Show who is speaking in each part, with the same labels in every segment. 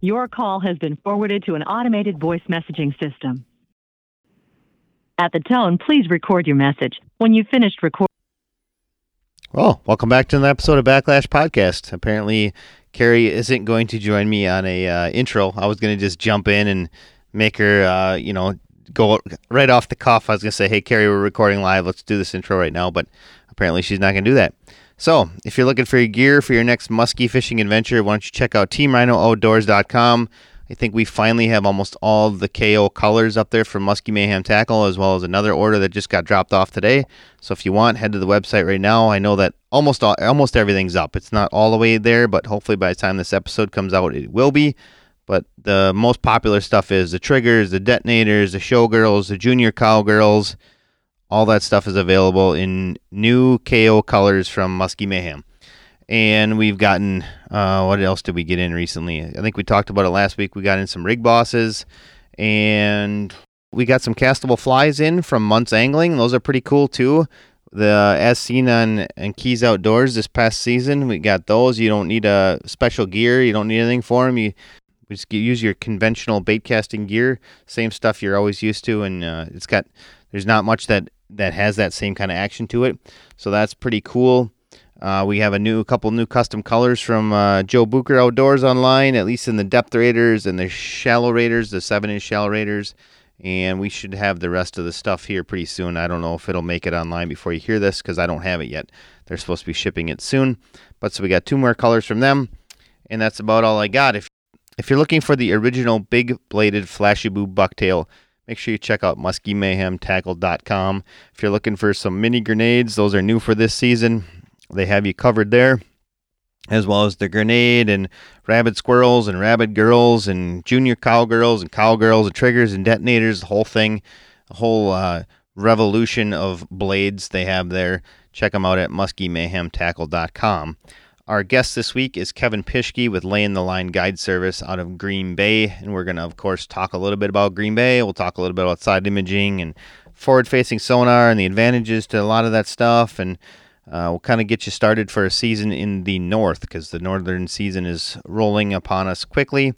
Speaker 1: Your call has been forwarded to an automated voice messaging system. At the tone, please record your message. When you've finished recording,
Speaker 2: Well, welcome back to another episode of Backlash Podcast. Apparently, Carrie isn't going to join me on a uh, intro. I was going to just jump in and make her, uh, you know, go right off the cuff. I was going to say, "Hey, Carrie, we're recording live. Let's do this intro right now." But apparently, she's not going to do that. So, if you're looking for your gear for your next musky fishing adventure, why don't you check out TeamRhinoOutdoors.com. I think we finally have almost all the KO colors up there for Musky Mayhem Tackle, as well as another order that just got dropped off today. So if you want, head to the website right now. I know that almost all, almost everything's up. It's not all the way there, but hopefully by the time this episode comes out, it will be. But the most popular stuff is the triggers, the detonators, the showgirls, the junior cowgirls. All that stuff is available in new KO colors from Musky Mayhem and we've gotten uh, what else did we get in recently? I think we talked about it last week. We got in some rig bosses, and we got some castable flies in from Months Angling. Those are pretty cool too. The as seen on and Keys Outdoors this past season, we got those. You don't need a special gear. You don't need anything for them. You just use your conventional bait casting gear, same stuff you're always used to, and uh, it's got there's not much that that has that same kind of action to it. So that's pretty cool. Uh, we have a new couple new custom colors from uh, Joe Bucher Outdoors online, at least in the depth raiders and the shallow raiders, the seven inch shallow raiders. And we should have the rest of the stuff here pretty soon. I don't know if it'll make it online before you hear this because I don't have it yet. They're supposed to be shipping it soon. But so we got two more colors from them, and that's about all I got. If if you're looking for the original big bladed flashy boo bucktail, make sure you check out muskymayhemtackle.com. If you're looking for some mini grenades, those are new for this season they have you covered there, as well as the grenade and rabbit squirrels and rabbit girls and junior cowgirls and cowgirls and triggers and detonators, the whole thing, the whole uh, revolution of blades they have there. Check them out at muskymayhemtackle.com. Our guest this week is Kevin Pischke with Laying the Line Guide Service out of Green Bay. And we're going to, of course, talk a little bit about Green Bay. We'll talk a little bit about side imaging and forward facing sonar and the advantages to a lot of that stuff. And uh, we'll kind of get you started for a season in the north because the northern season is rolling upon us quickly.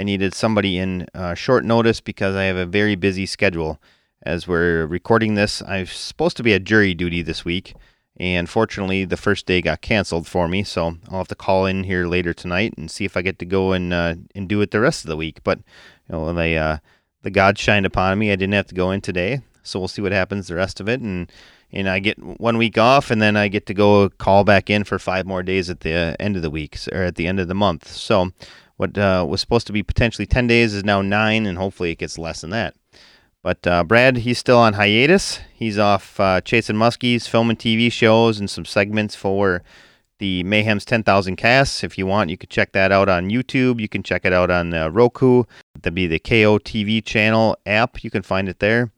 Speaker 2: I needed somebody in uh, short notice because I have a very busy schedule. As we're recording this, I'm supposed to be at jury duty this week, and fortunately, the first day got canceled for me. So I'll have to call in here later tonight and see if I get to go and uh, and do it the rest of the week. But you know, they uh, the God shined upon me. I didn't have to go in today, so we'll see what happens the rest of it and and I get one week off, and then I get to go call back in for five more days at the end of the week or at the end of the month. So, what uh, was supposed to be potentially ten days is now nine, and hopefully it gets less than that. But uh, Brad, he's still on hiatus. He's off uh, chasing muskies, filming TV shows, and some segments for the Mayhem's 10,000 Casts. If you want, you can check that out on YouTube. You can check it out on uh, Roku. That'd be the KO TV channel app. You can find it there.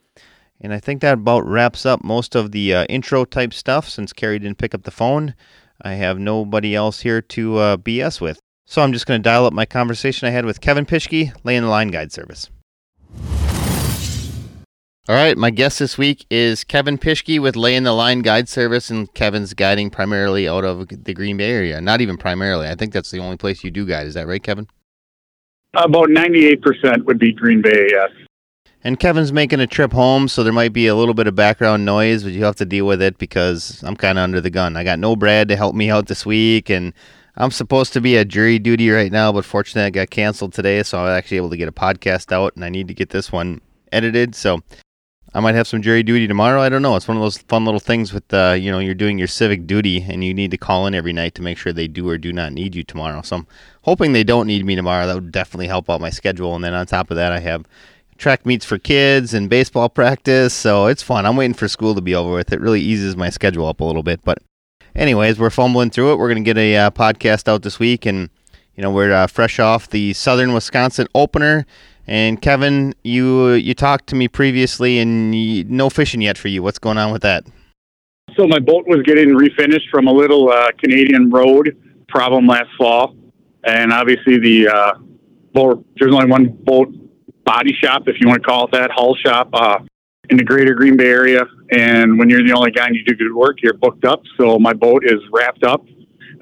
Speaker 2: And I think that about wraps up most of the uh, intro type stuff since Carrie didn't pick up the phone. I have nobody else here to uh, BS with. So I'm just going to dial up my conversation I had with Kevin Pischke, laying the line guide service. All right, my guest this week is Kevin Pischke with Lay in the Line Guide Service, and Kevin's guiding primarily out of the Green Bay area. Not even primarily. I think that's the only place you do guide. Is that right, Kevin?
Speaker 3: About 98% would be Green Bay, yes.
Speaker 2: And Kevin's making a trip home, so there might be a little bit of background noise, but you have to deal with it because I'm kind of under the gun. I got no Brad to help me out this week, and I'm supposed to be at jury duty right now, but fortunately, I got canceled today, so I'm actually able to get a podcast out, and I need to get this one edited. So I might have some jury duty tomorrow. I don't know. It's one of those fun little things with, uh, you know, you're doing your civic duty, and you need to call in every night to make sure they do or do not need you tomorrow. So I'm hoping they don't need me tomorrow. That would definitely help out my schedule. And then on top of that, I have track meets for kids and baseball practice. So it's fun. I'm waiting for school to be over with. It really eases my schedule up a little bit. But, anyways, we're fumbling through it. We're going to get a uh, podcast out this week. And, you know, we're uh, fresh off the Southern Wisconsin opener. And Kevin, you you talked to me previously, and you, no fishing yet for you. What's going on with that?
Speaker 3: So my boat was getting refinished from a little uh, Canadian road problem last fall, and obviously the uh, boat. There's only one boat body shop, if you want to call it that, hull shop uh, in the greater Green Bay area. And when you're the only guy and you do good work, you're booked up. So my boat is wrapped up.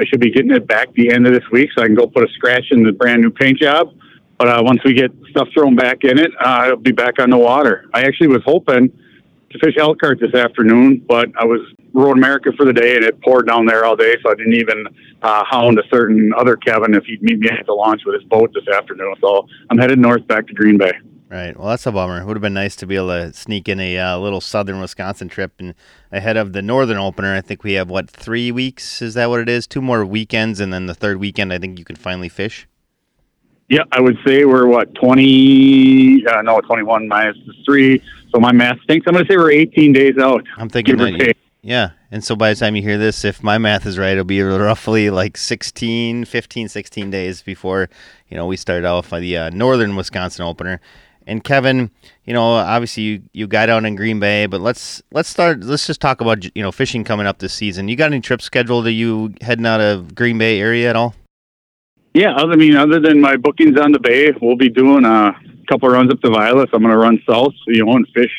Speaker 3: I should be getting it back the end of this week so I can go put a scratch in the brand new paint job. But uh, once we get stuff thrown back in it, uh, I'll be back on the water. I actually was hoping to fish Elkhart this afternoon, but I was Road America for the day, and it poured down there all day, so I didn't even uh, hound a certain other Kevin if he'd meet me at the launch with his boat this afternoon. So I'm headed north back to Green Bay.
Speaker 2: Right. Well, that's a bummer. It would have been nice to be able to sneak in a uh, little southern Wisconsin trip and ahead of the northern opener. I think we have what three weeks? Is that what it is? Two more weekends, and then the third weekend, I think you can finally fish.
Speaker 3: Yeah, I would say we're what twenty? Uh, no, twenty-one minus three. So my math stinks. I'm going to say we're 18 days out.
Speaker 2: I'm thinking that. Yeah. And so by the time you hear this, if my math is right, it'll be roughly like 16, 15, 16 days before, you know, we start off the uh, northern Wisconsin opener. And Kevin, you know, obviously you, you got out in Green Bay, but let's let's start. Let's just talk about you know fishing coming up this season. You got any trips scheduled? Are you heading out of Green Bay area at all?
Speaker 3: Yeah, I mean, other than my bookings on the bay, we'll be doing a couple runs up to Violet. I'm going to run south, you know, and fish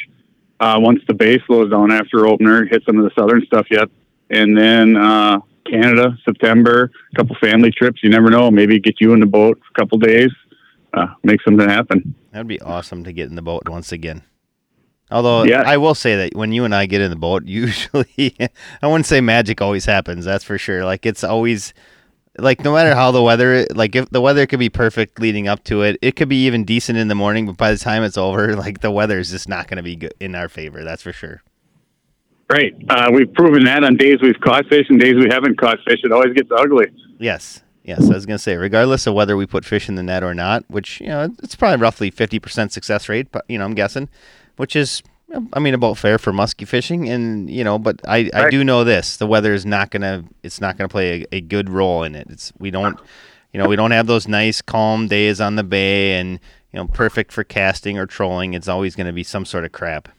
Speaker 3: uh, once the bay slows down after opener, hit some of the southern stuff yet, and then uh, Canada September, a couple family trips. You never know, maybe get you in the boat for a couple days, uh, make something happen.
Speaker 2: That'd be awesome to get in the boat once again. Although yeah. I will say that when you and I get in the boat, usually I wouldn't say magic always happens. That's for sure. Like it's always like no matter how the weather like if the weather could be perfect leading up to it it could be even decent in the morning but by the time it's over like the weather is just not going to be good in our favor that's for sure.
Speaker 3: Right uh, we've proven that on days we've caught fish and days we haven't caught fish it always gets ugly.
Speaker 2: Yes. Yes i was going to say regardless of whether we put fish in the net or not which you know it's probably roughly 50% success rate but you know i'm guessing which is I mean, about fair for musky fishing, and you know, but I, right. I do know this: the weather is not gonna it's not gonna play a, a, good role in it. It's we don't, you know, we don't have those nice calm days on the bay, and you know, perfect for casting or trolling. It's always going to be some sort of crap.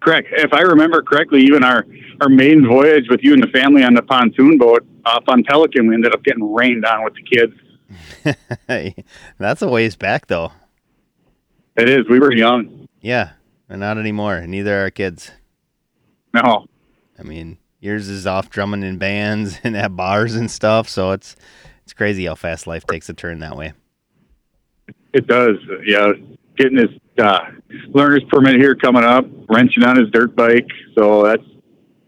Speaker 3: Correct. If I remember correctly, even our our main voyage with you and the family on the pontoon boat off on Pelican, we ended up getting rained on with the
Speaker 2: kids. That's a ways back, though.
Speaker 3: It is. We were young.
Speaker 2: Yeah, not anymore. Neither are our kids.
Speaker 3: No.
Speaker 2: I mean, yours is off drumming in bands and at bars and stuff. So it's it's crazy how fast life takes a turn that way.
Speaker 3: It does. Yeah, getting his uh, learner's permit here coming up, wrenching on his dirt bike. So that's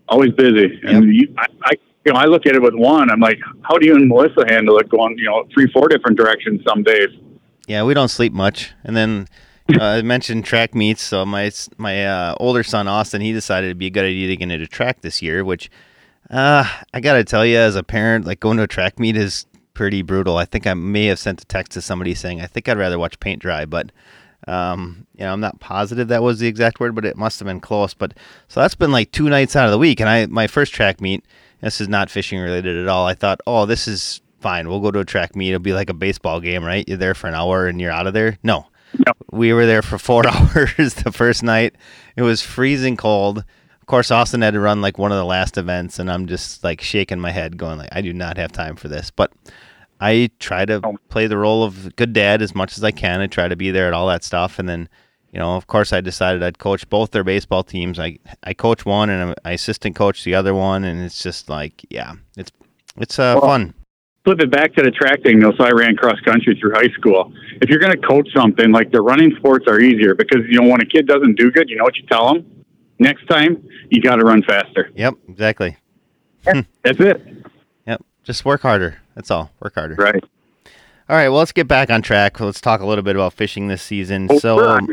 Speaker 3: always busy. Yep. And you, I, I, you know, I look at it with one. I'm like, how do you and Melissa handle it going, you know, three, four different directions some days?
Speaker 2: Yeah, we don't sleep much, and then uh, I mentioned track meets, so my my uh, older son Austin, he decided it'd be a good idea to get into track this year. Which uh, I gotta tell you, as a parent, like going to a track meet is pretty brutal. I think I may have sent a text to somebody saying I think I'd rather watch paint dry, but um, you know I'm not positive that was the exact word, but it must have been close. But so that's been like two nights out of the week, and I my first track meet. This is not fishing related at all. I thought, oh, this is fine. We'll go to a track meet. It'll be like a baseball game, right? You're there for an hour and you're out of there. No, we were there for four hours the first night. It was freezing cold. Of course, Austin had to run like one of the last events, and I'm just like shaking my head, going like, I do not have time for this. But I try to oh. play the role of good dad as much as I can. I try to be there at all that stuff, and then you know, of course, I decided I'd coach both their baseball teams. I I coach one and I assistant coach the other one, and it's just like, yeah, it's it's uh, well, fun
Speaker 3: flip it back to the track thing though. So I ran cross country through high school. If you're going to coach something, like the running sports are easier because you know when a kid doesn't do good, you know what you tell them. Next time, you got to run faster.
Speaker 2: Yep, exactly.
Speaker 3: That's it.
Speaker 2: Yep, just work harder. That's all. Work harder.
Speaker 3: Right.
Speaker 2: All right. Well, let's get back on track. Let's talk a little bit about fishing this season. Oh, so, um,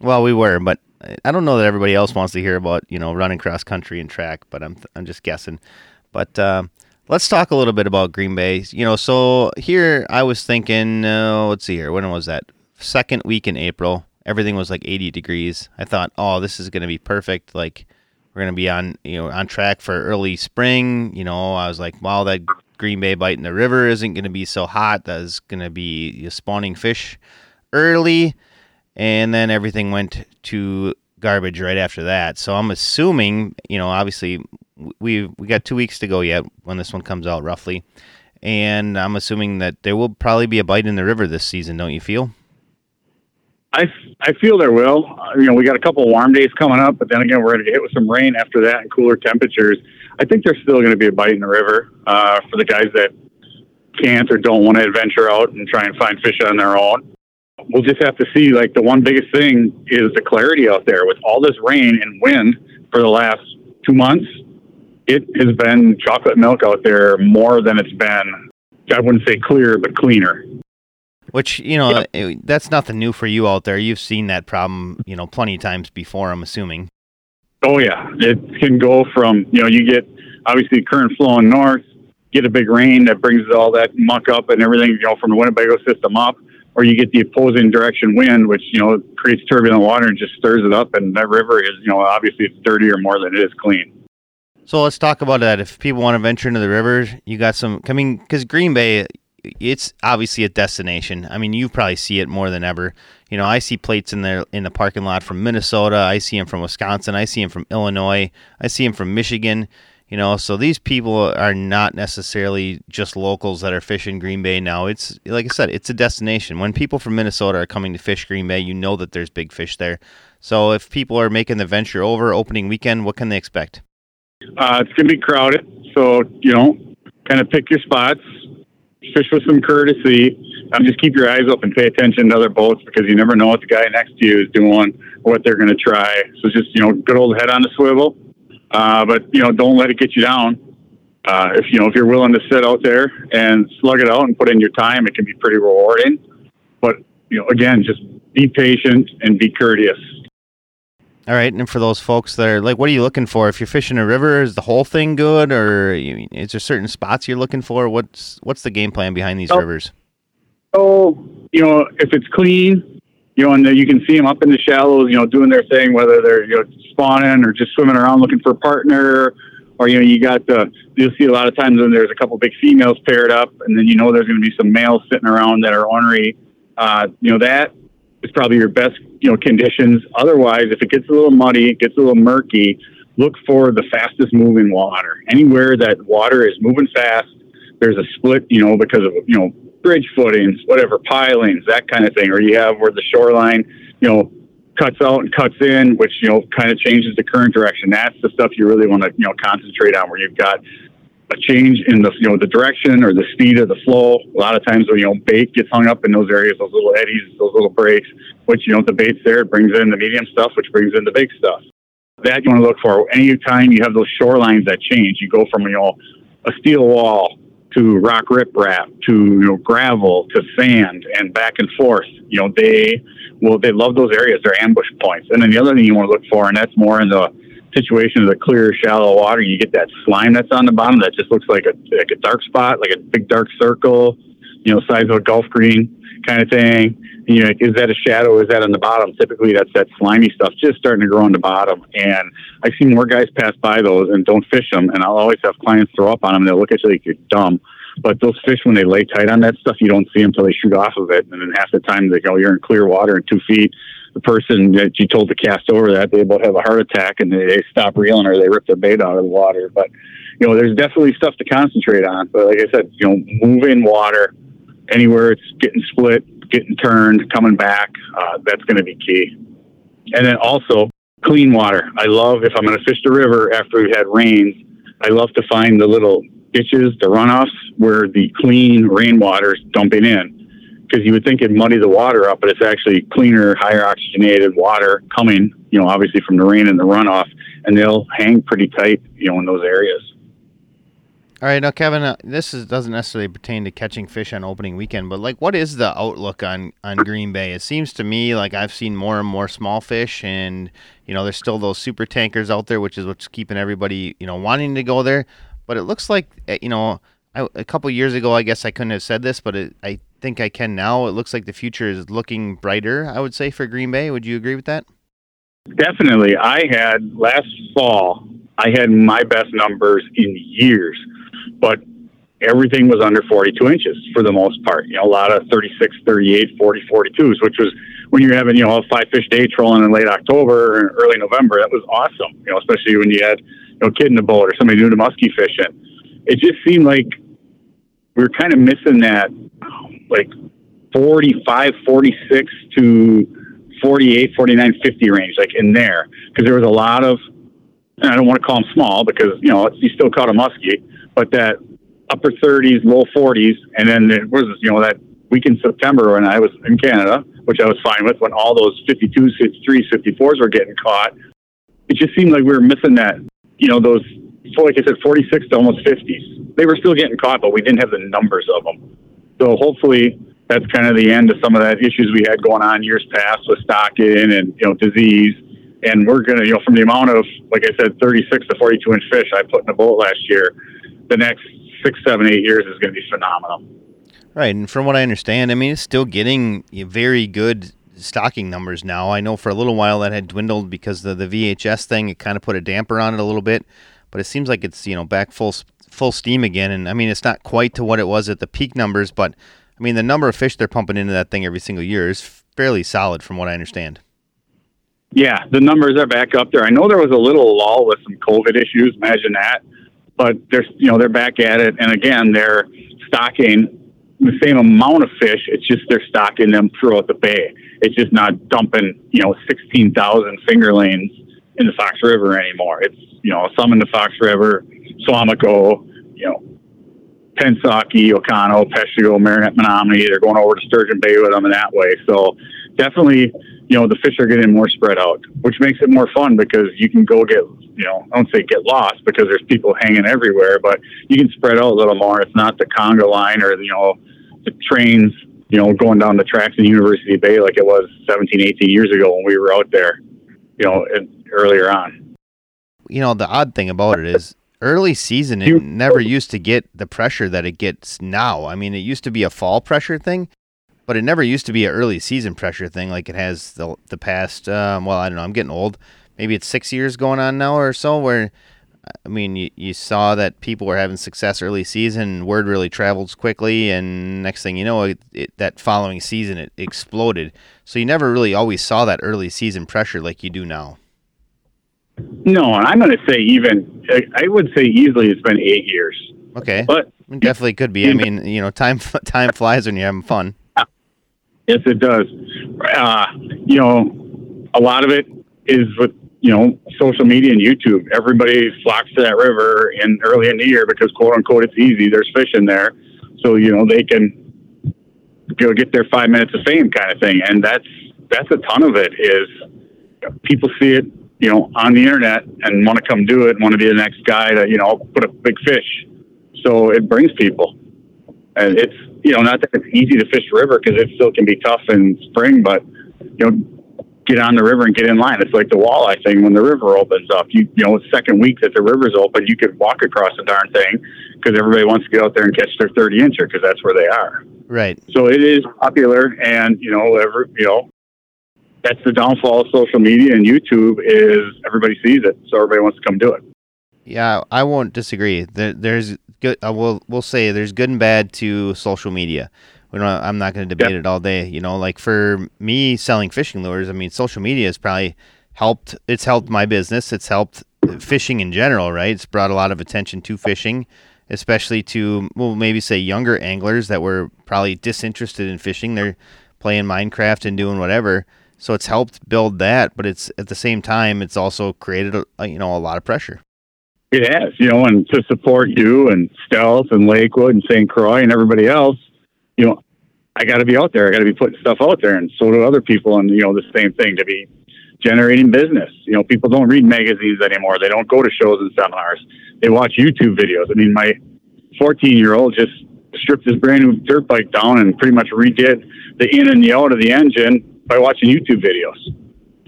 Speaker 2: well, we were, but I don't know that everybody else wants to hear about you know running cross country and track. But I'm I'm just guessing. But uh, let's talk a little bit about Green Bay. You know, so here I was thinking, uh, let's see here, when was that? Second week in April, everything was like 80 degrees. I thought, oh, this is going to be perfect. Like we're going to be on, you know, on track for early spring. You know, I was like, wow, that Green Bay bite in the river isn't going to be so hot. That's going to be spawning fish early. And then everything went to garbage right after that. So I'm assuming, you know, obviously we we got two weeks to go yet when this one comes out roughly, and I'm assuming that there will probably be a bite in the river this season. Don't you feel?
Speaker 3: I, I feel there will. Uh, you know, we got a couple warm days coming up, but then again, we're going to hit with some rain after that and cooler temperatures. I think there's still going to be a bite in the river uh, for the guys that can't or don't want to venture out and try and find fish on their own. We'll just have to see. Like the one biggest thing is the clarity out there with all this rain and wind for the last two months. It has been chocolate milk out there more than it's been. I wouldn't say clear, but cleaner.
Speaker 2: Which you know yep. Eh, that's nothing new for you out there. You've seen that problem, you know, plenty of times before. I'm assuming.
Speaker 3: Oh yeah, it can go from you know you get obviously current flowing north, get a big rain that brings all that muck up and everything you know from the Winnebago system up, or you get the opposing direction wind, which you know creates turbulent water and just stirs it up, and that river is you know obviously it's dirtier more than it is clean.
Speaker 2: So let's talk about that. If people want to venture into the river, you got some coming because Green Bay, it's obviously a destination. I mean, you probably see it more than ever. You know, I see plates in there in the parking lot from Minnesota. I see them from Wisconsin. I see them from Illinois. I see them from Michigan. You know, so these people are not necessarily just locals that are fishing Green Bay now. It's like I said, it's a destination. When people from Minnesota are coming to fish Green Bay, you know that there's big fish there. So if people are making the venture over opening weekend, what can they expect?
Speaker 3: Uh, it's going to be crowded, so you know, kind of pick your spots, fish with some courtesy. Um, just keep your eyes open, pay attention to other boats because you never know what the guy next to you is doing, or what they're going to try. So just you know, good old head on the swivel uh, but you know, don't let it get you down. Uh, if you know if you're willing to sit out there and slug it out and put in your time, it can be pretty rewarding. But you know, again, just be patient and be courteous.
Speaker 2: All right, and for those folks that are like, what are you looking for? If you're fishing a river, is the whole thing good, or is there certain spots you're looking for? What's what's the game plan behind these oh, rivers?
Speaker 3: Oh, you know, if it's clean, you know, and you can see them up in the shallows, you know, doing their thing, whether they're you know spawning or just swimming around looking for a partner, or you know, you got the you'll see a lot of times when there's a couple big females paired up, and then you know there's going to be some males sitting around that are ornery. Uh, you know, that is probably your best you know conditions. Otherwise, if it gets a little muddy, it gets a little murky, look for the fastest moving water. Anywhere that water is moving fast, there's a split, you know, because of you know bridge footings, whatever pilings, that kind of thing, or you have where the shoreline, you know, cuts out and cuts in, which you know kind of changes the current direction. That's the stuff you really want to you know concentrate on, where you've got a change in the you know the direction or the speed of the flow. A lot of times when you know bait gets hung up in those areas, those little eddies, those little breaks, which you know the bait's there, it brings in the medium stuff, which brings in the big stuff. That you want to look for. Anytime you have those shorelines that change, you go from you know a steel wall to rock riprap to you know gravel to sand and back and forth. You know they well they love those areas. They're ambush points. And then the other thing you want to look for, and that's more in the situation of the clear shallow water. You get that slime that's on the bottom that just looks like a like a dark spot, like a big dark circle. You know, size of a golf green kind of thing. And you know, is that a shadow? Is that on the bottom? Typically, that's that slimy stuff just starting to grow on the bottom. And I see more guys pass by those and don't fish them. And I'll always have clients throw up on them. And they'll look at you like you're dumb. But those fish, when they lay tight on that stuff, you don't see them until they shoot off of it. And then half the time they go, you're in clear water in two feet. The person that you told to cast over that, they both have a heart attack and they stop reeling or they rip their bait out of the water. But, you know, there's definitely stuff to concentrate on. But like I said, you know, move in water anywhere it's getting split, getting turned, coming back. Uh, that's going to be key. And then also clean water. I love if I'm going to fish the river after we've had rains. I love to find the little ditches, the runoffs where the clean rainwater is dumping in. Because you would think it'd muddy the water up, but it's actually cleaner, higher oxygenated water coming, you know, obviously from the rain and the runoff, and they'll hang pretty tight, you know, in those areas.
Speaker 2: All right, now Kevin, uh, this is, doesn't necessarily pertain to catching fish on opening weekend, but like, what is the outlook on on Green Bay? It seems to me like I've seen more and more small fish, and you know, there's still those super tankers out there, which is what's keeping everybody you know wanting to go there. But it looks like uh, you know, I, a couple years ago, I guess I couldn't have said this, but it, I think I can now. It looks like the future is looking brighter. I would say for Green Bay. Would you agree with that?
Speaker 3: Definitely. I had last fall. I had my best numbers in years but everything was under 42 inches for the most part. You know, a lot of 36, 38, 40, 42s, which was when you're having, you know, a five fish day trolling in late October and early November. That was awesome, you know, especially when you had, you know, a kid in the boat or somebody new to muskie fishing. It just seemed like we were kind of missing that, like 45, 46 to 48, 49, 50 range, like in there. Because there was a lot of, and I don't want to call them small because, you know, you still caught a muskie, but that upper 30s, low 40s, and then it was you know that week in September when I was in Canada, which I was fine with, when all those 52s, 53s, 54s were getting caught. It just seemed like we were missing that, you know, those like I said, 46 to almost 50s. They were still getting caught, but we didn't have the numbers of them. So hopefully that's kind of the end of some of that issues we had going on years past with stocking and you know disease. And we're gonna, you know, from the amount of like I said, 36 to 42 inch fish I put in the boat last year, the next six, seven, eight years is going to be phenomenal.
Speaker 2: Right, and from what I understand, I mean it's still getting very good stocking numbers now. I know for a little while that had dwindled because of the VHS thing. It kind of put a damper on it a little bit, but it seems like it's you know back full full steam again. And I mean it's not quite to what it was at the peak numbers, but I mean, the number of fish they're pumping into that thing every single year is fairly solid, from what I understand.
Speaker 3: Yeah, the numbers are back up there. I know there was a little lull with some COVID issues. Imagine that, but they're you know they're back at it, and again they're stocking the same amount of fish. It's just they're stocking them throughout the bay. It's just not dumping you know sixteen thousand fingerlings in the Fox River anymore. It's you know some in the Fox River, Suamico, you know Pensaukee, Oconto, Peshtigo, Marinette, Menominee. They're going over to Sturgeon Bay with them in that way. So definitely, you know, the fish are getting more spread out, which makes it more fun because you can go get, you know, I don't say get lost because there's people hanging everywhere, but you can spread out a little more. It's not the conga line or, you know, the trains, you know, going down the tracks in University Bay like it was 17, 18 years ago when we were out there, you know, earlier on.
Speaker 2: You know, the odd thing about it is early season it never used to get the pressure that it gets now. I mean, it used to be a fall pressure thing, but it never used to be an early season pressure thing like it has the the past. Um, well, I don't know. I'm getting old. Maybe it's six years going on now or so. Where I mean, you, you saw that people were having success early season. Word really travels quickly, and next thing you know, it, it, that following season it exploded. So you never really always saw that early season pressure like you do now.
Speaker 3: No, and I'm going to say even I would say easily it's been eight years.
Speaker 2: Okay, but it definitely could be. I mean, you know, time time flies when you're having fun.
Speaker 3: Yes, it does. Uh, you know, a lot of it is with you know social media and YouTube. Everybody flocks to that river in early in the year because quote unquote it's easy. There's fish in there, so you know they can go get their five minutes of fame kind of thing. And that's that's a ton of it. Is people see it you know, on the internet and want to come do it want to be the next guy to, you know, put a big fish. So it brings people. And it's, you know, not that it's easy to fish the river because it still can be tough in spring, but, you know, get on the river and get in line. It's like the walleye thing when the river opens up. You, you know, second week that the river's open, you could walk across the darn thing because everybody wants to get out there and catch their 30 incher because that's where they are.
Speaker 2: Right.
Speaker 3: So it is popular and, you know, every, you know, that's the downfall of social media and YouTube is everybody sees it, so everybody wants to come do it.
Speaker 2: Yeah, I won't disagree. There, there's good. Uh, we'll we'll say there's good and bad to social media. We don't, I'm not going to debate yep. it all day. You know, like for me selling fishing lures, I mean, social media has probably helped. It's helped my business. It's helped fishing in general, right? It's brought a lot of attention to fishing, especially to well, maybe say younger anglers that were probably disinterested in fishing. They're playing Minecraft and doing whatever. So it's helped build that, but it's at the same time it's also created a, you know a lot of pressure.
Speaker 3: It has, you know, and to support you and Stealth and Lakewood and St. Croix and everybody else, you know, I got to be out there. I got to be putting stuff out there, and so do other people. And you know, the same thing to be generating business. You know, people don't read magazines anymore. They don't go to shows and seminars. They watch YouTube videos. I mean, my 14 year old just stripped his brand new dirt bike down and pretty much redid the in and the out of the engine by watching YouTube videos.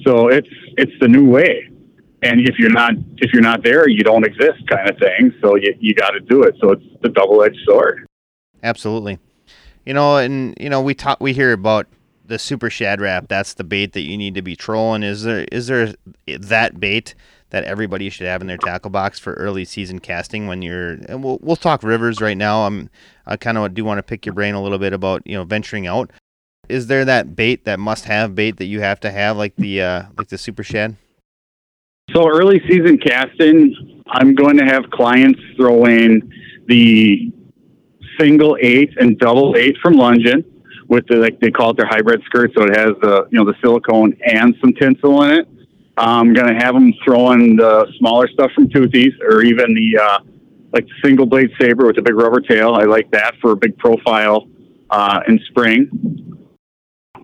Speaker 3: So it's it's the new way. And if you're not if you're not there, you don't exist, kind of thing. So you you got to do it. So it's the double edged sword.
Speaker 2: Absolutely. You know, and you know we talk we hear about the super shad rap. That's the bait that you need to be trolling. Is there is there that bait that everybody should have in their tackle box for early season casting when you're and we'll we'll talk rivers right now. I'm I kind of do want to pick your brain a little bit about you know venturing out is there that bait that must have bait that you have to have like the uh, like the super shad?
Speaker 3: So early season casting, I'm going to have clients throw in the single eight and double eight from Lungen with the like they call it their hybrid skirt, so it has the you know the silicone and some tinsel in it. I'm going to have them throw in the smaller stuff from Toothies or even the uh, like the single blade saber with the big rubber tail. I like that for a big profile uh, in spring.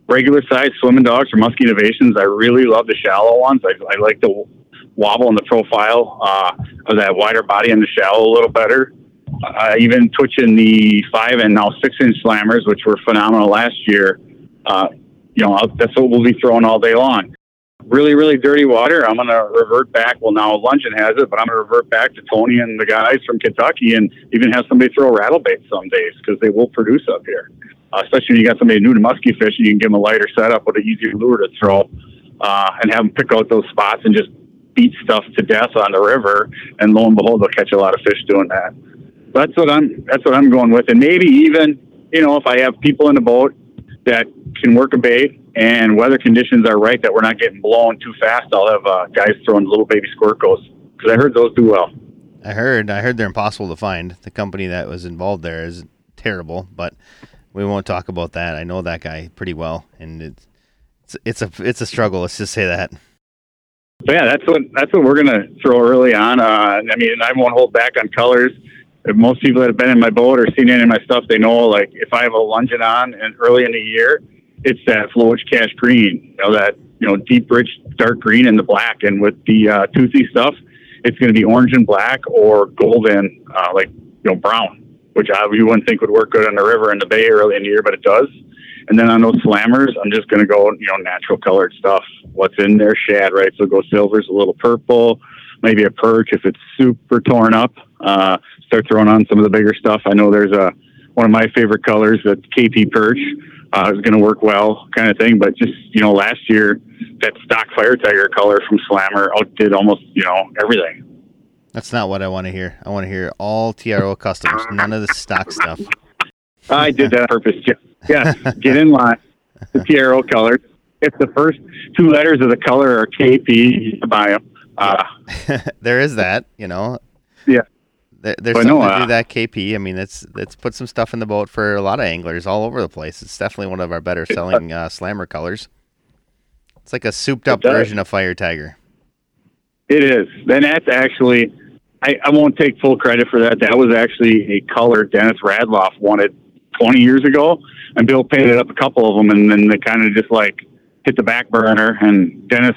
Speaker 3: Regular size swimming dogs or musky innovations. I really love the shallow ones. I, I like the wobble in the profile uh, of that wider body in the shallow a little better. Uh, even twitching the five and now six inch slammers, which were phenomenal last year. Uh, you know, that's what we'll be throwing all day long. Really, really dirty water. I'm going to revert back. Well, now Lungen has it, but I'm going to revert back to Tony and the guys from Kentucky and even have somebody throw rattle bait some days because they will produce up here. Uh, especially when you got somebody new to musky fishing, you can give them a lighter setup with an easier lure to throw uh, and have them pick out those spots and just beat stuff to death on the river. And lo and behold, they'll catch a lot of fish doing that. That's what I'm. That's what I'm going with. And maybe even, you know, if I have people in the boat that can work a bait and weather conditions are right that we're not getting blown too fast, I'll have uh, guys throwing little baby squircles because I heard those do well.
Speaker 2: I heard. I heard they're impossible to find. The company that was involved there is terrible, but we won't talk about that. I know that guy pretty well, and it's it's, it's a it's a struggle. Let's just say that.
Speaker 3: But yeah, that's what that's what we're gonna throw early on. Uh, I mean, I won't hold back on colors if most people that have been in my boat or seen any of my stuff, they know like if I have a Lungen on and early in the year, it's that Flowage Cash Green, you know, that, you know, deep, rich, dark green and the black. And with the uh, toothy stuff, it's going to be orange and black or golden, uh, like, you know, brown, which I, you wouldn't think would work good on the river in the bay early in the year, but it does. And then on those slammers, I'm just going to go, you know, natural colored stuff. What's in there? Shad, right? So go silvers, a little purple, maybe a perch if it's super torn up. Uh, start throwing on some of the bigger stuff. I know there's a one of my favorite colors that KP perch uh, is going to work well, kind of thing. But just you know, last year that stock fire tiger color from Slammer outdid almost you know everything.
Speaker 2: That's not what I want to hear. I want to hear all TRO customs, none of the stock stuff.
Speaker 3: I did that on purpose. Yeah, get in line. The TRO colors. If the first two letters of the color are KP, buy them. Uh,
Speaker 2: there is that, you know.
Speaker 3: Yeah.
Speaker 2: There, there's but something no, uh, to do that KP. I mean, it's it's put some stuff in the boat for a lot of anglers all over the place. It's definitely one of our better selling uh, slammer colors. It's like a souped up version of Fire Tiger.
Speaker 3: It is. Then that's actually, I, I won't take full credit for that. That was actually a color Dennis Radloff wanted 20 years ago, and Bill painted up a couple of them, and then they kind of just like hit the back burner. And Dennis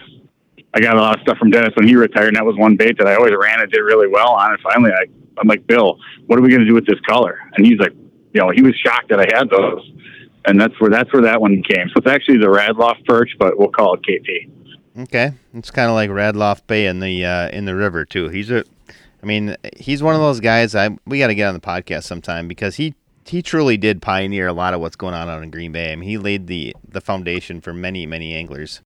Speaker 3: I got a lot of stuff from Dennis when he retired, and that was one bait that I always ran and did really well on. And finally, I, I'm like, Bill, what are we going to do with this color? And he's like, you know, he was shocked that I had those, and that's where that's where that one came. So it's actually the Radloff perch, but we'll call it KP.
Speaker 2: Okay, it's kind of like Radloff Bay in the uh, in the river too. He's a, I mean, he's one of those guys. I we got to get on the podcast sometime because he he truly did pioneer a lot of what's going on out in Green Bay. I mean, he laid the the foundation for many many anglers.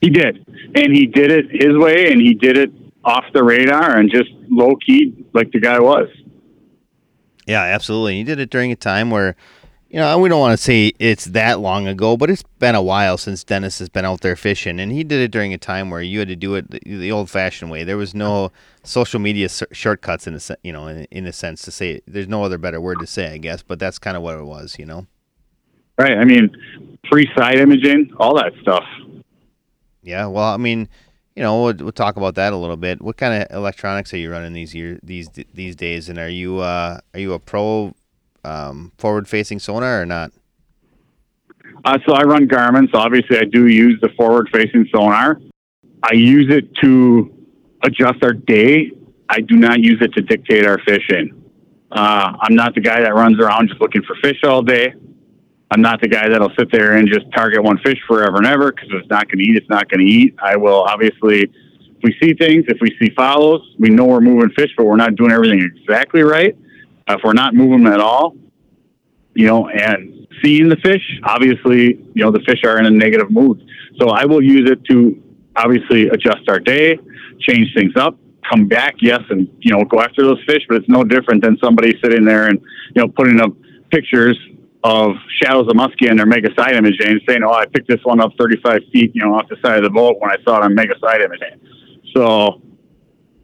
Speaker 3: He did, and he did it his way, and he did it off the radar and just low key, like the guy was.
Speaker 2: Yeah, absolutely. He did it during a time where, you know, we don't want to say it's that long ago, but it's been a while since Dennis has been out there fishing, and he did it during a time where you had to do it the, the old-fashioned way. There was no social media shortcuts in a you know in, in a sense to say. There's no other better word to say, I guess, but that's kind of what it was, you know.
Speaker 3: Right. I mean, free side imaging, all that stuff.
Speaker 2: Yeah, well, I mean, you know, we'll, we'll, talk about that a little bit. What kind of electronics are you running these year these these days? And are you uh, are you a pro um, forward facing sonar or not?
Speaker 3: Uh, so I run Garmin, so obviously I do use the forward facing sonar. I use it to adjust our day. I do not use it to dictate our fishing. Uh, I'm not the guy that runs around just looking for fish all day. I'm not the guy that'll sit there and just target one fish forever and ever because it's not going to eat, it's not going to eat. I will obviously, if we see things, if we see follows, we know we're moving fish, but we're not doing everything exactly right. If we're not moving them at all, you know, and seeing the fish, obviously, you know, the fish are in a negative mood. So I will use it to obviously adjust our day, change things up, come back, yes, and, you know, go after those fish, but it's no different than somebody sitting there and, you know, putting up pictures of shadows of muskie in their mega side imaging, saying, "Oh, I picked this one up 35 feet, you know, off the side of the boat when I saw it on mega side imaging." So,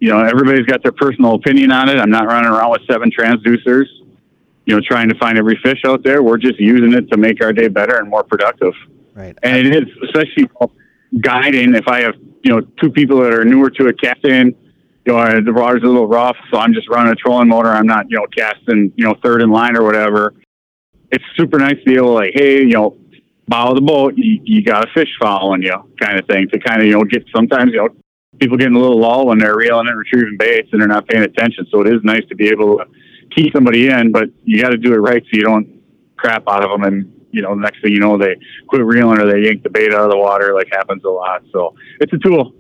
Speaker 3: you know, everybody's got their personal opinion on it. I'm not running around with seven transducers, you know, trying to find every fish out there. We're just using it to make our day better and more productive.
Speaker 2: Right.
Speaker 3: And it is especially guiding. If I have, you know, two people that are newer to a captain you know, the water's a little rough, so I'm just running a trolling motor. I'm not, you know, casting, you know, third in line or whatever. It's super nice to be able to like, hey, you know, bow the boat, you, you got a fish following you, kind of thing. To kind of, you know, get sometimes, you know, people getting a little lull when they're reeling and retrieving baits and they're not paying attention. So it is nice to be able to keep somebody in, but you got to do it right so you don't crap out of them and you know, the next thing you know, they quit reeling or they yank the bait out of the water, like happens a lot. So it's a tool.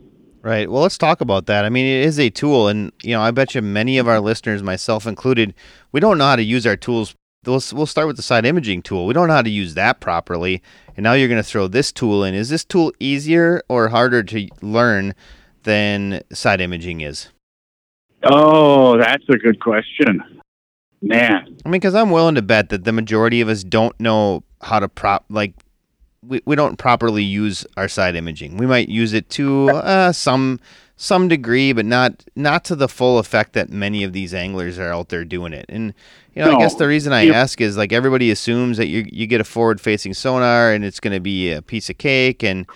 Speaker 2: Right. Well, let's talk about that. I mean, it is a tool, and you know, I bet you many of our listeners, myself included, we don't know how to use our tools. We'll, we'll start with the side imaging tool. We don't know how to use that properly, and now you're going to throw this tool in. Is this tool easier or harder to learn than side imaging is?
Speaker 3: Oh, that's a good question. Man.
Speaker 2: I mean, because I'm willing to bet that the majority of us don't know how to prop like we, we don't properly use our side imaging. We might use it to uh, some some degree, but not not to the full effect that many of these anglers are out there doing it. And you know, no, I guess the reason I ask is like everybody assumes that you you get a forward facing sonar and it's going to be a piece of cake and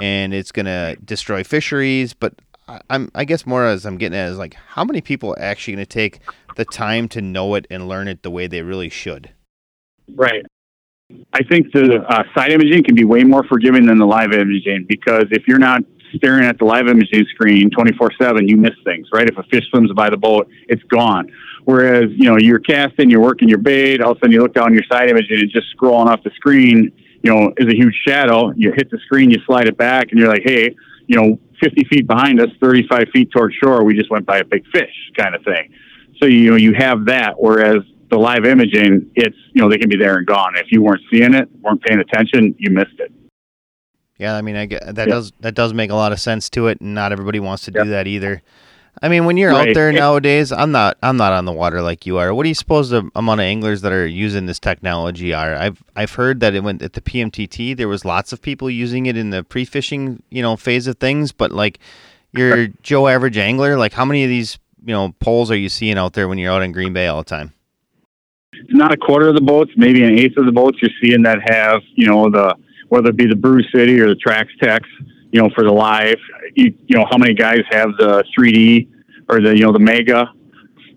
Speaker 2: and it's going to destroy fisheries. But I, I'm I guess more as I'm getting at is like how many people are actually going to take the time to know it and learn it the way they really should.
Speaker 3: Right. I think the uh, side imaging can be way more forgiving than the live imaging because if you're not staring at the live imaging screen 24 7, you miss things, right? If a fish swims by the boat, it's gone. Whereas, you know, you're casting, you're working your bait, all of a sudden you look down your side imaging and it's just scrolling off the screen, you know, is a huge shadow. You hit the screen, you slide it back, and you're like, hey, you know, 50 feet behind us, 35 feet toward shore, we just went by a big fish kind of thing. So, you know, you have that. Whereas the live imaging, it's you know they can be there and gone. If you weren't seeing it, weren't paying attention, you missed it.
Speaker 2: Yeah, I mean, I get, that does that does make a lot of sense to it, and not everybody wants to do that either. I mean, when you're right. out there nowadays, I'm not I'm not on the water like you are. What do you suppose the amount of anglers that are using this technology are? I've I've heard that it went at the PMTT. There was lots of people using it in the pre-fishing, you know, phase of things. But like your Joe average angler, like how many of these you know poles are you seeing out there when you're out in Green Bay all the time?
Speaker 3: not a quarter of the boats, maybe an eighth of the boats you're seeing that have, you know, the whether it be the Brew City or the Trax Tech, you know, for the live. You, you know, how many guys have the 3D or the you know the Mega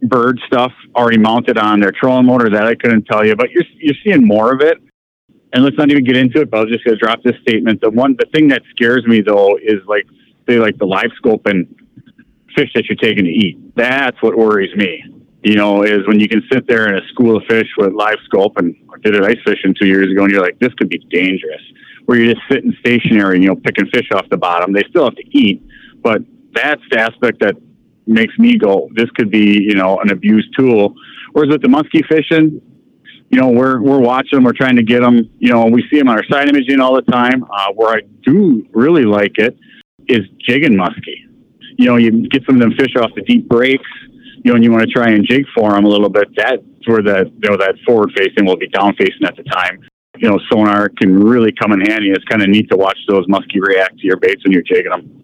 Speaker 3: bird stuff already mounted on their trolling motor? That I couldn't tell you, but you're you're seeing more of it. And let's not even get into it. But I was just going to drop this statement. The one, the thing that scares me though is like say like the live scope and fish that you're taking to eat. That's what worries me you know, is when you can sit there in a school of fish with live scope and I did it ice fishing two years ago and you're like, this could be dangerous. Where you're just sitting stationary, you know, picking fish off the bottom. They still have to eat, but that's the aspect that makes me go, this could be, you know, an abused tool. Whereas with the muskie fishing, you know, we're we're watching them, we're trying to get them. You know, we see them on our side imaging all the time. Uh, where I do really like it is jigging muskie. You know, you get some of them fish off the deep breaks you know, and you want to try and jig for them a little bit, that's where the you know that forward facing will be down facing at the time. You know, sonar can really come in handy. It's kind of neat to watch those muskie react to your baits when you're taking them.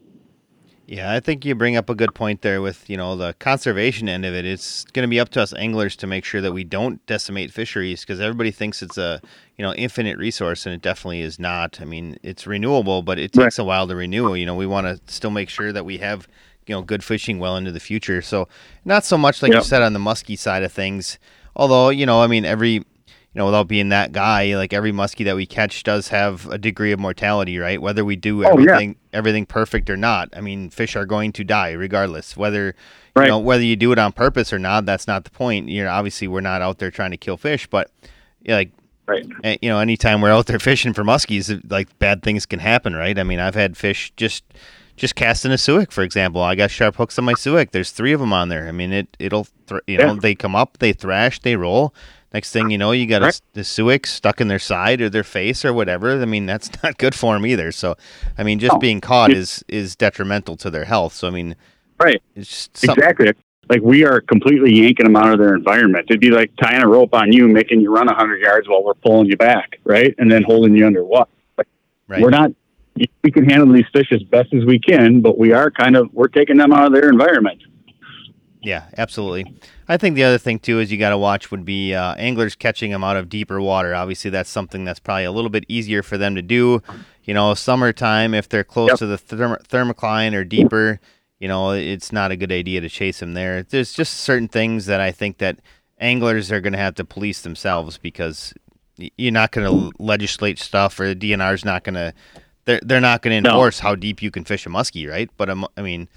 Speaker 2: Yeah, I think you bring up a good point there with, you know, the conservation end of it. It's going to be up to us anglers to make sure that we don't decimate fisheries because everybody thinks it's a, you know, infinite resource and it definitely is not. I mean, it's renewable, but it takes right. a while to renew. You know, we want to still make sure that we have you know good fishing well into the future. So not so much like yep. you said on the muskie side of things. Although you know, I mean, every you know, without being that guy, like every muskie that we catch does have a degree of mortality, right? Whether we do everything oh, yeah. everything perfect or not. I mean, fish are going to die regardless. Whether right. you know whether you do it on purpose or not, that's not the point. You know, obviously we're not out there trying to kill fish, but like
Speaker 3: right.
Speaker 2: Eh, you know, anytime we're out there fishing for muskies, like bad things can happen, right? I mean, I've had fish just just casting a Suick, for example. I got sharp hooks on my Suick. There's three of them on there. I mean, it it'll th- you know they come up, they thrash, they roll. Next thing you know, you got right. a, the Suick stuck in their side or their face or whatever. I mean, that's not good for them either. So, I mean, just oh. being caught is is detrimental to their health. So, I mean,
Speaker 3: right? It's exactly. Like we are completely yanking them out of their environment. It'd be like tying a rope on you, making you run hundred yards while we're pulling you back, right? And then holding you under what? Like, right. We're not we can handle these fish as best as we can, but we are kind of we're taking them out of their environment.
Speaker 2: Yeah, absolutely. I think the other thing too is you got to watch would be uh, anglers catching them out of deeper water. Obviously, that's something that's probably a little bit easier for them to do. You know, summertime if they're close yep. to the therm- thermocline or deeper, you know, it's not a good idea to chase them there. There's just certain things that I think that anglers are going to have to police themselves because you're not going to legislate stuff or the DNR's not going to they're they're not going to enforce no. how deep you can fish a muskie, right? But I mean,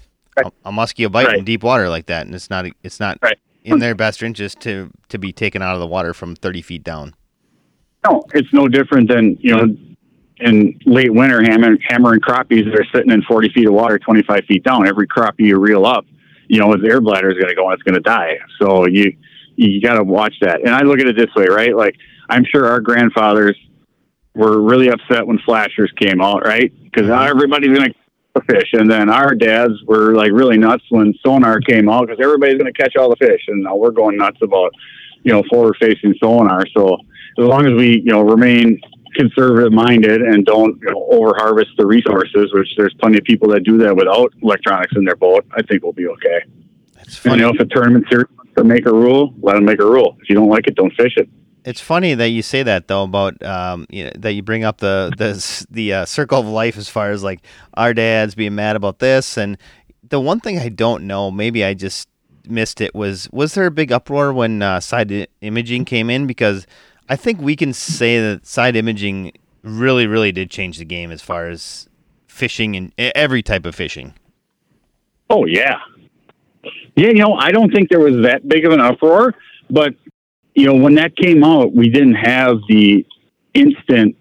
Speaker 2: right. a, a, muskie will bite right. in deep water like that, and it's not it's not right. in their best interest to to be taken out of the water from 30 feet down.
Speaker 3: No, it's no different than you know in late winter hammer, hammering crappies that are sitting in 40 feet of water, 25 feet down. Every crappie you reel up, you know, his air bladder is going to go and it's going to die. So you you got to watch that. And I look at it this way, right? Like I'm sure our grandfathers were really upset when flashers came out, right? Because now mm-hmm. everybody's going to fish, and then our dads were like really nuts when sonar came out because everybody's going to catch all the fish, and now we're going nuts about you know forward facing sonar. So as long as we you know remain conservative minded and don't you know, over harvest the resources, which there's plenty of people that do that without electronics in their boat, I think we'll be okay. That's funny. And, you know, if a tournament series to make a rule, let them make a rule. If you don't like it, don't fish it.
Speaker 2: It's funny that you say that though about um, you know, that you bring up the the the uh, circle of life as far as like our dads being mad about this and the one thing I don't know maybe I just missed it was was there a big uproar when uh, side imaging came in because I think we can say that side imaging really, really did change the game as far as fishing and every type of fishing.
Speaker 3: Oh yeah, yeah. You know, I don't think there was that big of an uproar, but you know, when that came out, we didn't have the instant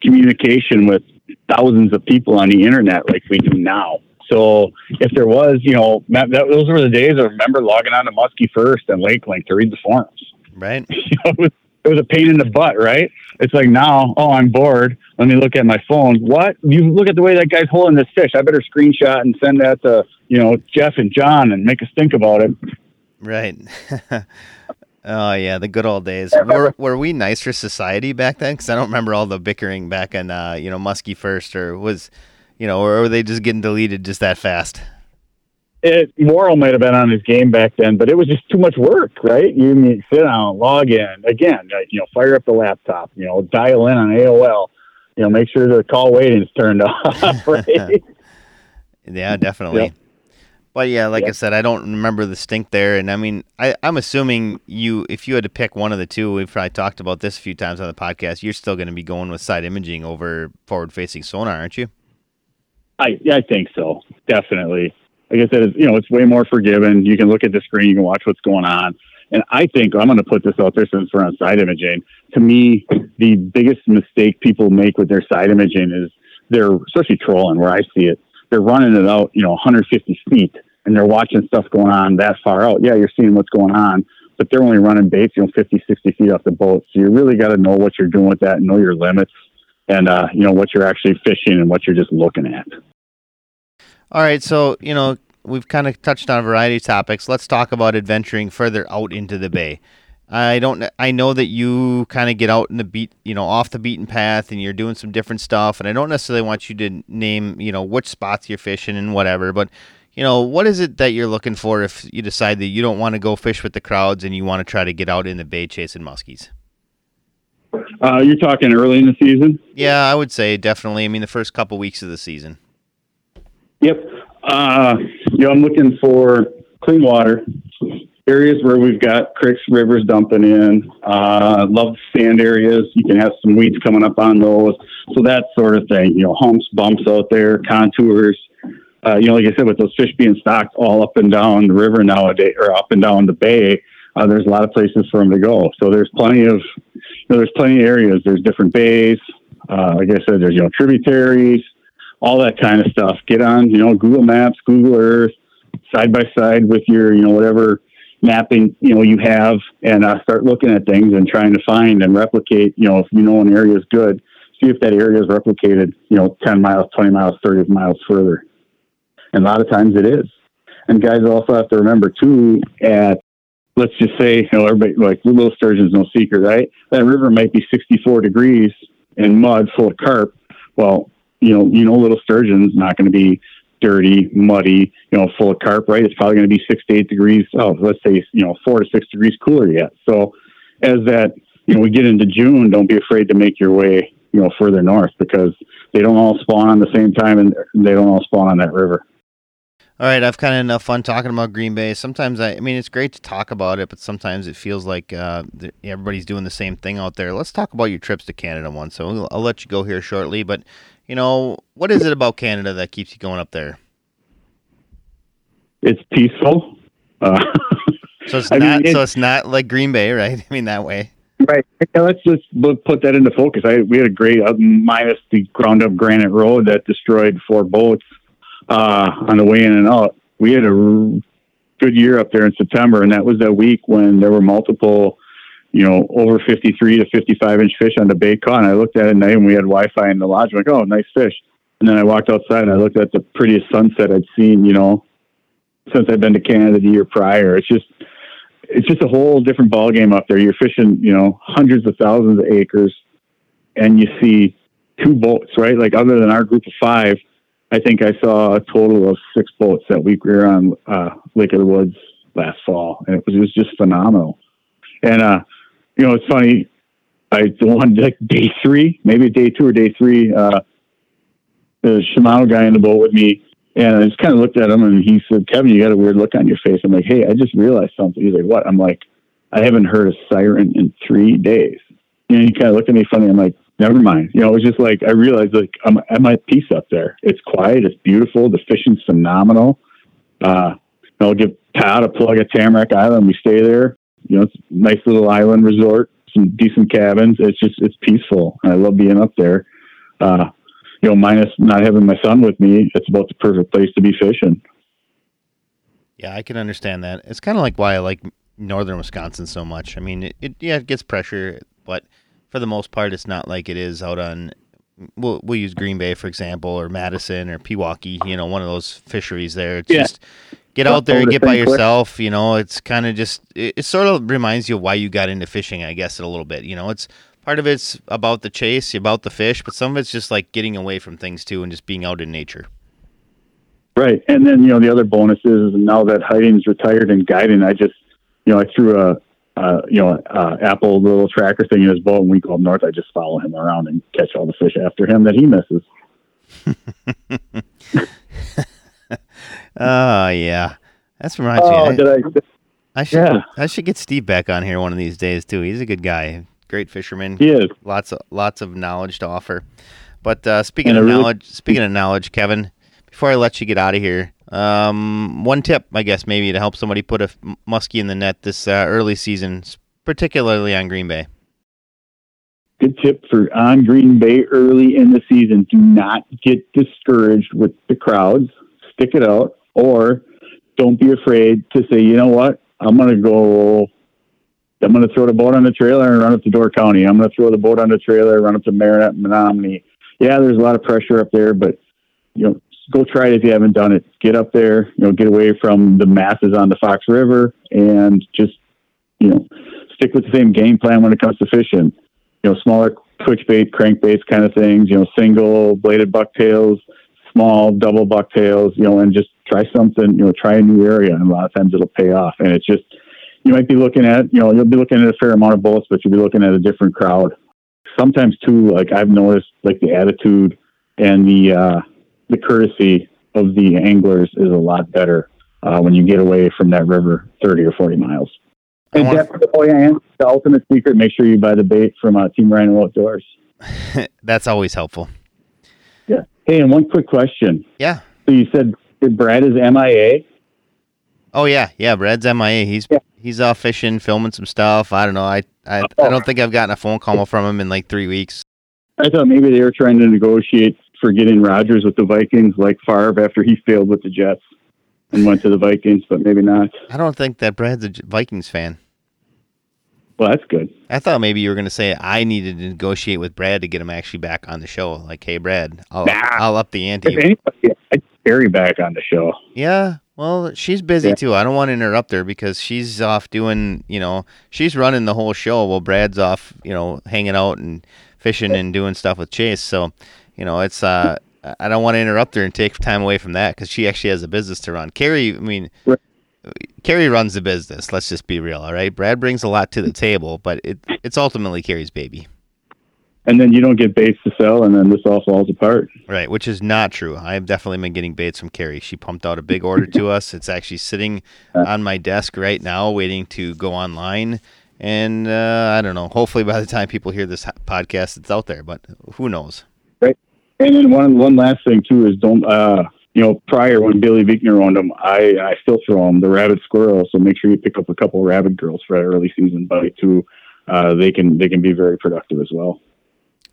Speaker 3: communication with thousands of people on the internet like we do now. So if there was, you know, that, those were the days I remember logging on to Muskie First and Lake Link to read the forums.
Speaker 2: Right.
Speaker 3: You know, it was it was a pain in the butt, right? It's like now, oh, I'm bored. Let me look at my phone. What? You look at the way that guy's holding this fish. I better screenshot and send that to you know Jeff and John and make us think about it.
Speaker 2: Right. oh yeah, the good old days. Were, were we nice for society back then? Because I don't remember all the bickering back in uh, you know Muskie first, or was you know, or were they just getting deleted just that fast?
Speaker 3: it, Morrill might have been on his game back then, but it was just too much work, right? You need sit down, log in again, you know, fire up the laptop, you know, dial in on AOL, you know, make sure the call waiting is turned off, right?
Speaker 2: yeah, definitely. Yep. But yeah, like yep. I said, I don't remember the stink there, and I mean, I, I'm assuming you, if you had to pick one of the two, we've probably talked about this a few times on the podcast. You're still going to be going with side imaging over forward-facing sonar, aren't you?
Speaker 3: I I think so, definitely like I said, it's, you know, it's way more forgiving. You can look at the screen, you can watch what's going on. And I think I'm going to put this out there since we're on side imaging. To me, the biggest mistake people make with their side imaging is they're, especially trolling where I see it, they're running it out, you know, 150 feet and they're watching stuff going on that far out. Yeah, you're seeing what's going on, but they're only running baits, you know, 50, 60 feet off the boat. So you really got to know what you're doing with that, know your limits, and, uh, you know, what you're actually fishing and what you're just looking at.
Speaker 2: All right, so you know we've kind of touched on a variety of topics. Let's talk about adventuring further out into the bay. I don't. I know that you kind of get out in the beat, you know, off the beaten path, and you're doing some different stuff. And I don't necessarily want you to name, you know, which spots you're fishing and whatever. But you know, what is it that you're looking for if you decide that you don't want to go fish with the crowds and you want to try to get out in the bay chasing muskies?
Speaker 3: Uh, you're talking early in the season.
Speaker 2: Yeah, I would say definitely. I mean, the first couple weeks of the season.
Speaker 3: Yep. Uh, you know, I'm looking for clean water areas where we've got creeks, rivers dumping in. Uh, love sand areas. You can have some weeds coming up on those. So that sort of thing. You know, humps, bumps out there, contours. Uh, you know, like I said, with those fish being stocked all up and down the river nowadays, or up and down the bay, uh, there's a lot of places for them to go. So there's plenty of, you know, there's plenty of areas. There's different bays. Uh, like I said, there's you know tributaries all that kind of stuff. Get on, you know, Google Maps, Google Earth, side by side with your, you know, whatever mapping, you know, you have, and uh, start looking at things and trying to find and replicate. You know, if you know an area is good, see if that area is replicated. You know, ten miles, twenty miles, thirty miles further. And a lot of times it is. And guys also have to remember too. At let's just say, you know, everybody like little sturgeon's no secret, right? That river might be sixty-four degrees and mud full of carp. Well, you know, you know, little sturgeon's not going to be dirty, muddy, you know, full of carp, right? It's probably going to be six to eight degrees, oh, let's say, you know, four to six degrees cooler yet. So as that, you know, we get into June, don't be afraid to make your way, you know, further north because they don't all spawn on the same time and they don't all spawn on that river.
Speaker 2: All right, I've kind of enough fun talking about Green Bay. Sometimes I, I mean, it's great to talk about it, but sometimes it feels like uh, everybody's doing the same thing out there. Let's talk about your trips to Canada once. So I'll, let you go here shortly, but you know, what is it about Canada that keeps you going up there?
Speaker 3: It's peaceful. Uh,
Speaker 2: so it's I not. Mean, so it's not like Green Bay, right? I mean that way.
Speaker 3: Right. let's just put that into focus. I, we had a great, uh, minus the ground up granite road that destroyed four boats uh, on the way in and out. We had a good year up there in September, and that was that week when there were multiple, you know, over 53 to 55 inch fish on the bait caught. And I looked at it at night, and we had Wi Fi in the lodge. I'm like, oh, nice fish. And then I walked outside and I looked at the prettiest sunset I'd seen, you know, since I've been to Canada the year prior. It's just, it's just a whole different ball game up there. You're fishing, you know, hundreds of thousands of acres, and you see two boats, right? Like other than our group of five, I think I saw a total of six boats that week we were on uh, Lake of the Woods last fall, and it was, it was just phenomenal. And uh, you know, it's funny. I one like day three, maybe day two or day three. Uh, the Shimano guy in the boat with me and I just kind of looked at him and he said, Kevin, you got a weird look on your face. I'm like, hey, I just realized something. He's like, what? I'm like, I haven't heard a siren in three days. And he kind of looked at me funny. I'm like, never mind. You know, it was just like, I realized like I'm, I'm at peace up there. It's quiet. It's beautiful. The fishing's phenomenal. Uh, I'll give Todd a plug at Tamarack Island. We stay there. You know, it's a nice little island resort, some decent cabins. It's just, it's peaceful. I love being up there. Uh, you know, minus not having my son with me, it's about the perfect place to be fishing.
Speaker 2: Yeah, I can understand that. It's kind of like why I like northern Wisconsin so much. I mean, it, it yeah, it gets pressure, but for the most part, it's not like it is out on. We'll we'll use Green Bay for example, or Madison or Pewaukee. You know, one of those fisheries there. It's yeah. just get out there and get by yourself. You know, it's kind of just it, it, sort of reminds you of why you got into fishing. I guess a little bit. You know, it's part of it's about the chase, about the fish, but some of it's just like getting away from things too and just being out in nature.
Speaker 3: Right. And then, you know, the other bonus is now that Heiting's retired and guiding, I just, you know, I threw a, uh, you know, uh, Apple little tracker thing in his boat and we go up north. I just follow him around and catch all the fish after him that he misses.
Speaker 2: oh, yeah. That's reminds oh, me. I, I, I should yeah. I should get Steve back on here one of these days too. He's a good guy great fisherman.
Speaker 3: He is.
Speaker 2: Lots of lots of knowledge to offer. But uh, speaking and of really- knowledge, speaking of knowledge, Kevin, before I let you get out of here, um, one tip, I guess, maybe to help somebody put a muskie in the net this uh, early season, particularly on Green Bay.
Speaker 3: Good tip for on Green Bay early in the season: do not get discouraged with the crowds. Stick it out, or don't be afraid to say, you know what, I'm going to go I'm going to throw the boat on the trailer and run up to Door County. I'm going to throw the boat on the trailer, run up to Marinette, Menominee. Yeah, there's a lot of pressure up there, but you know, go try it if you haven't done it. Get up there, you know, get away from the masses on the Fox River, and just you know, stick with the same game plan when it comes to fishing. You know, smaller twitch bait, crank crankbaits, kind of things. You know, single bladed bucktails, small double bucktails. You know, and just try something. You know, try a new area, and a lot of times it'll pay off. And it's just you might be looking at, you know, you'll be looking at a fair amount of bullets, but you'll be looking at a different crowd. Sometimes too, like I've noticed, like the attitude and the uh, the courtesy of the anglers is a lot better uh, when you get away from that river, thirty or forty miles. And definitely, oh yeah, and the ultimate secret: make sure you buy the bait from uh, Team Rhino Outdoors.
Speaker 2: That's always helpful.
Speaker 3: Yeah. Hey, and one quick question.
Speaker 2: Yeah.
Speaker 3: So you said Brad is MIA.
Speaker 2: Oh yeah, yeah. Brad's MIA. He's yeah he's off fishing, filming some stuff. I don't know. I I, I don't think I've gotten a phone call from him in like three weeks.
Speaker 3: I thought maybe they were trying to negotiate for getting Rodgers with the Vikings, like Favre after he failed with the Jets and went to the Vikings, but maybe not.
Speaker 2: I don't think that Brad's a Vikings fan.
Speaker 3: Well, that's good.
Speaker 2: I thought maybe you were going to say I needed to negotiate with Brad to get him actually back on the show. Like, hey, Brad, I'll, nah. I'll up the ante.
Speaker 3: If anybody, I'd Carrie back on the show.
Speaker 2: Yeah, well, she's busy yeah. too. I don't want to interrupt her because she's off doing, you know, she's running the whole show while Brad's off, you know, hanging out and fishing and doing stuff with Chase. So, you know, it's uh I don't want to interrupt her and take time away from that because she actually has a business to run. Carrie, I mean, right. Carrie runs the business. Let's just be real, all right. Brad brings a lot to the table, but it it's ultimately Carrie's baby.
Speaker 3: and then you don't get baits to sell, and then this all falls apart.
Speaker 2: Right, which is not true. I've definitely been getting baits from Carrie. She pumped out a big order to us. It's actually sitting on my desk right now, waiting to go online. And uh, I don't know. Hopefully, by the time people hear this podcast, it's out there. But who knows?
Speaker 3: Right. And then one one last thing too is don't uh, you know prior when Billy Vickner owned them, I I still throw them the rabbit squirrel. So make sure you pick up a couple rabbit squirrels for that early season bite too. Uh, they can they can be very productive as well.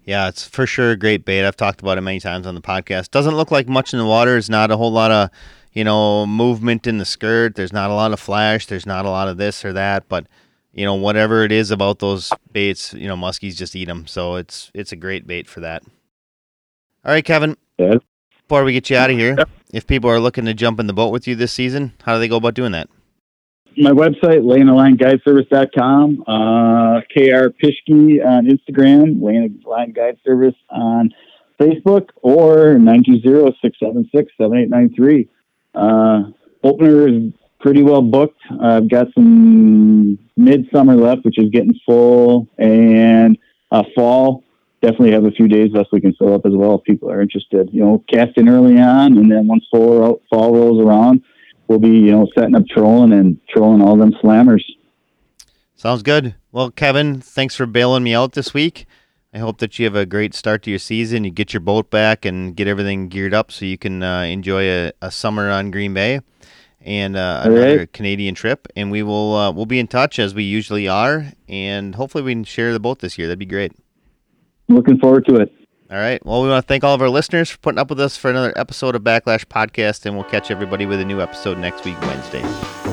Speaker 2: Yeah, it's for sure a great bait. I've talked about it many times on the podcast. Doesn't look like much in the water. There's not a whole lot of, you know, movement in the skirt. There's not a lot of flash. There's not a lot of this or that. But, you know, whatever it is about those baits, you know, muskies just eat them. So it's it's a great bait for that. All right, Kevin.
Speaker 3: Yeah.
Speaker 2: Before we get you out of here, if people are looking to jump in the boat with you this season, how do they go about doing that?
Speaker 3: my website, lanealineguideservice.com, uh, KR Pischke on Instagram, Lay in a Line Guide Service on Facebook, or 920-676-7893. Uh, opener is pretty well booked. I've got some midsummer left, which is getting full, and uh, fall. Definitely have a few days left we can fill up as well if people are interested. You know, casting early on, and then once fall, fall rolls around, we'll be you know setting up trolling and trolling all them slammers.
Speaker 2: Sounds good. Well, Kevin, thanks for bailing me out this week. I hope that you have a great start to your season. You get your boat back and get everything geared up so you can uh, enjoy a, a, summer on Green Bay and uh, another right. Canadian trip. And we will uh, we'll be in touch as we usually are, and hopefully we can share the boat this year. That'd be great.
Speaker 3: Looking forward to it.
Speaker 2: All right. Well, we want to thank all of our listeners for putting up with us for another episode of Backlash Podcast, and we'll catch everybody with a new episode next week, Wednesday.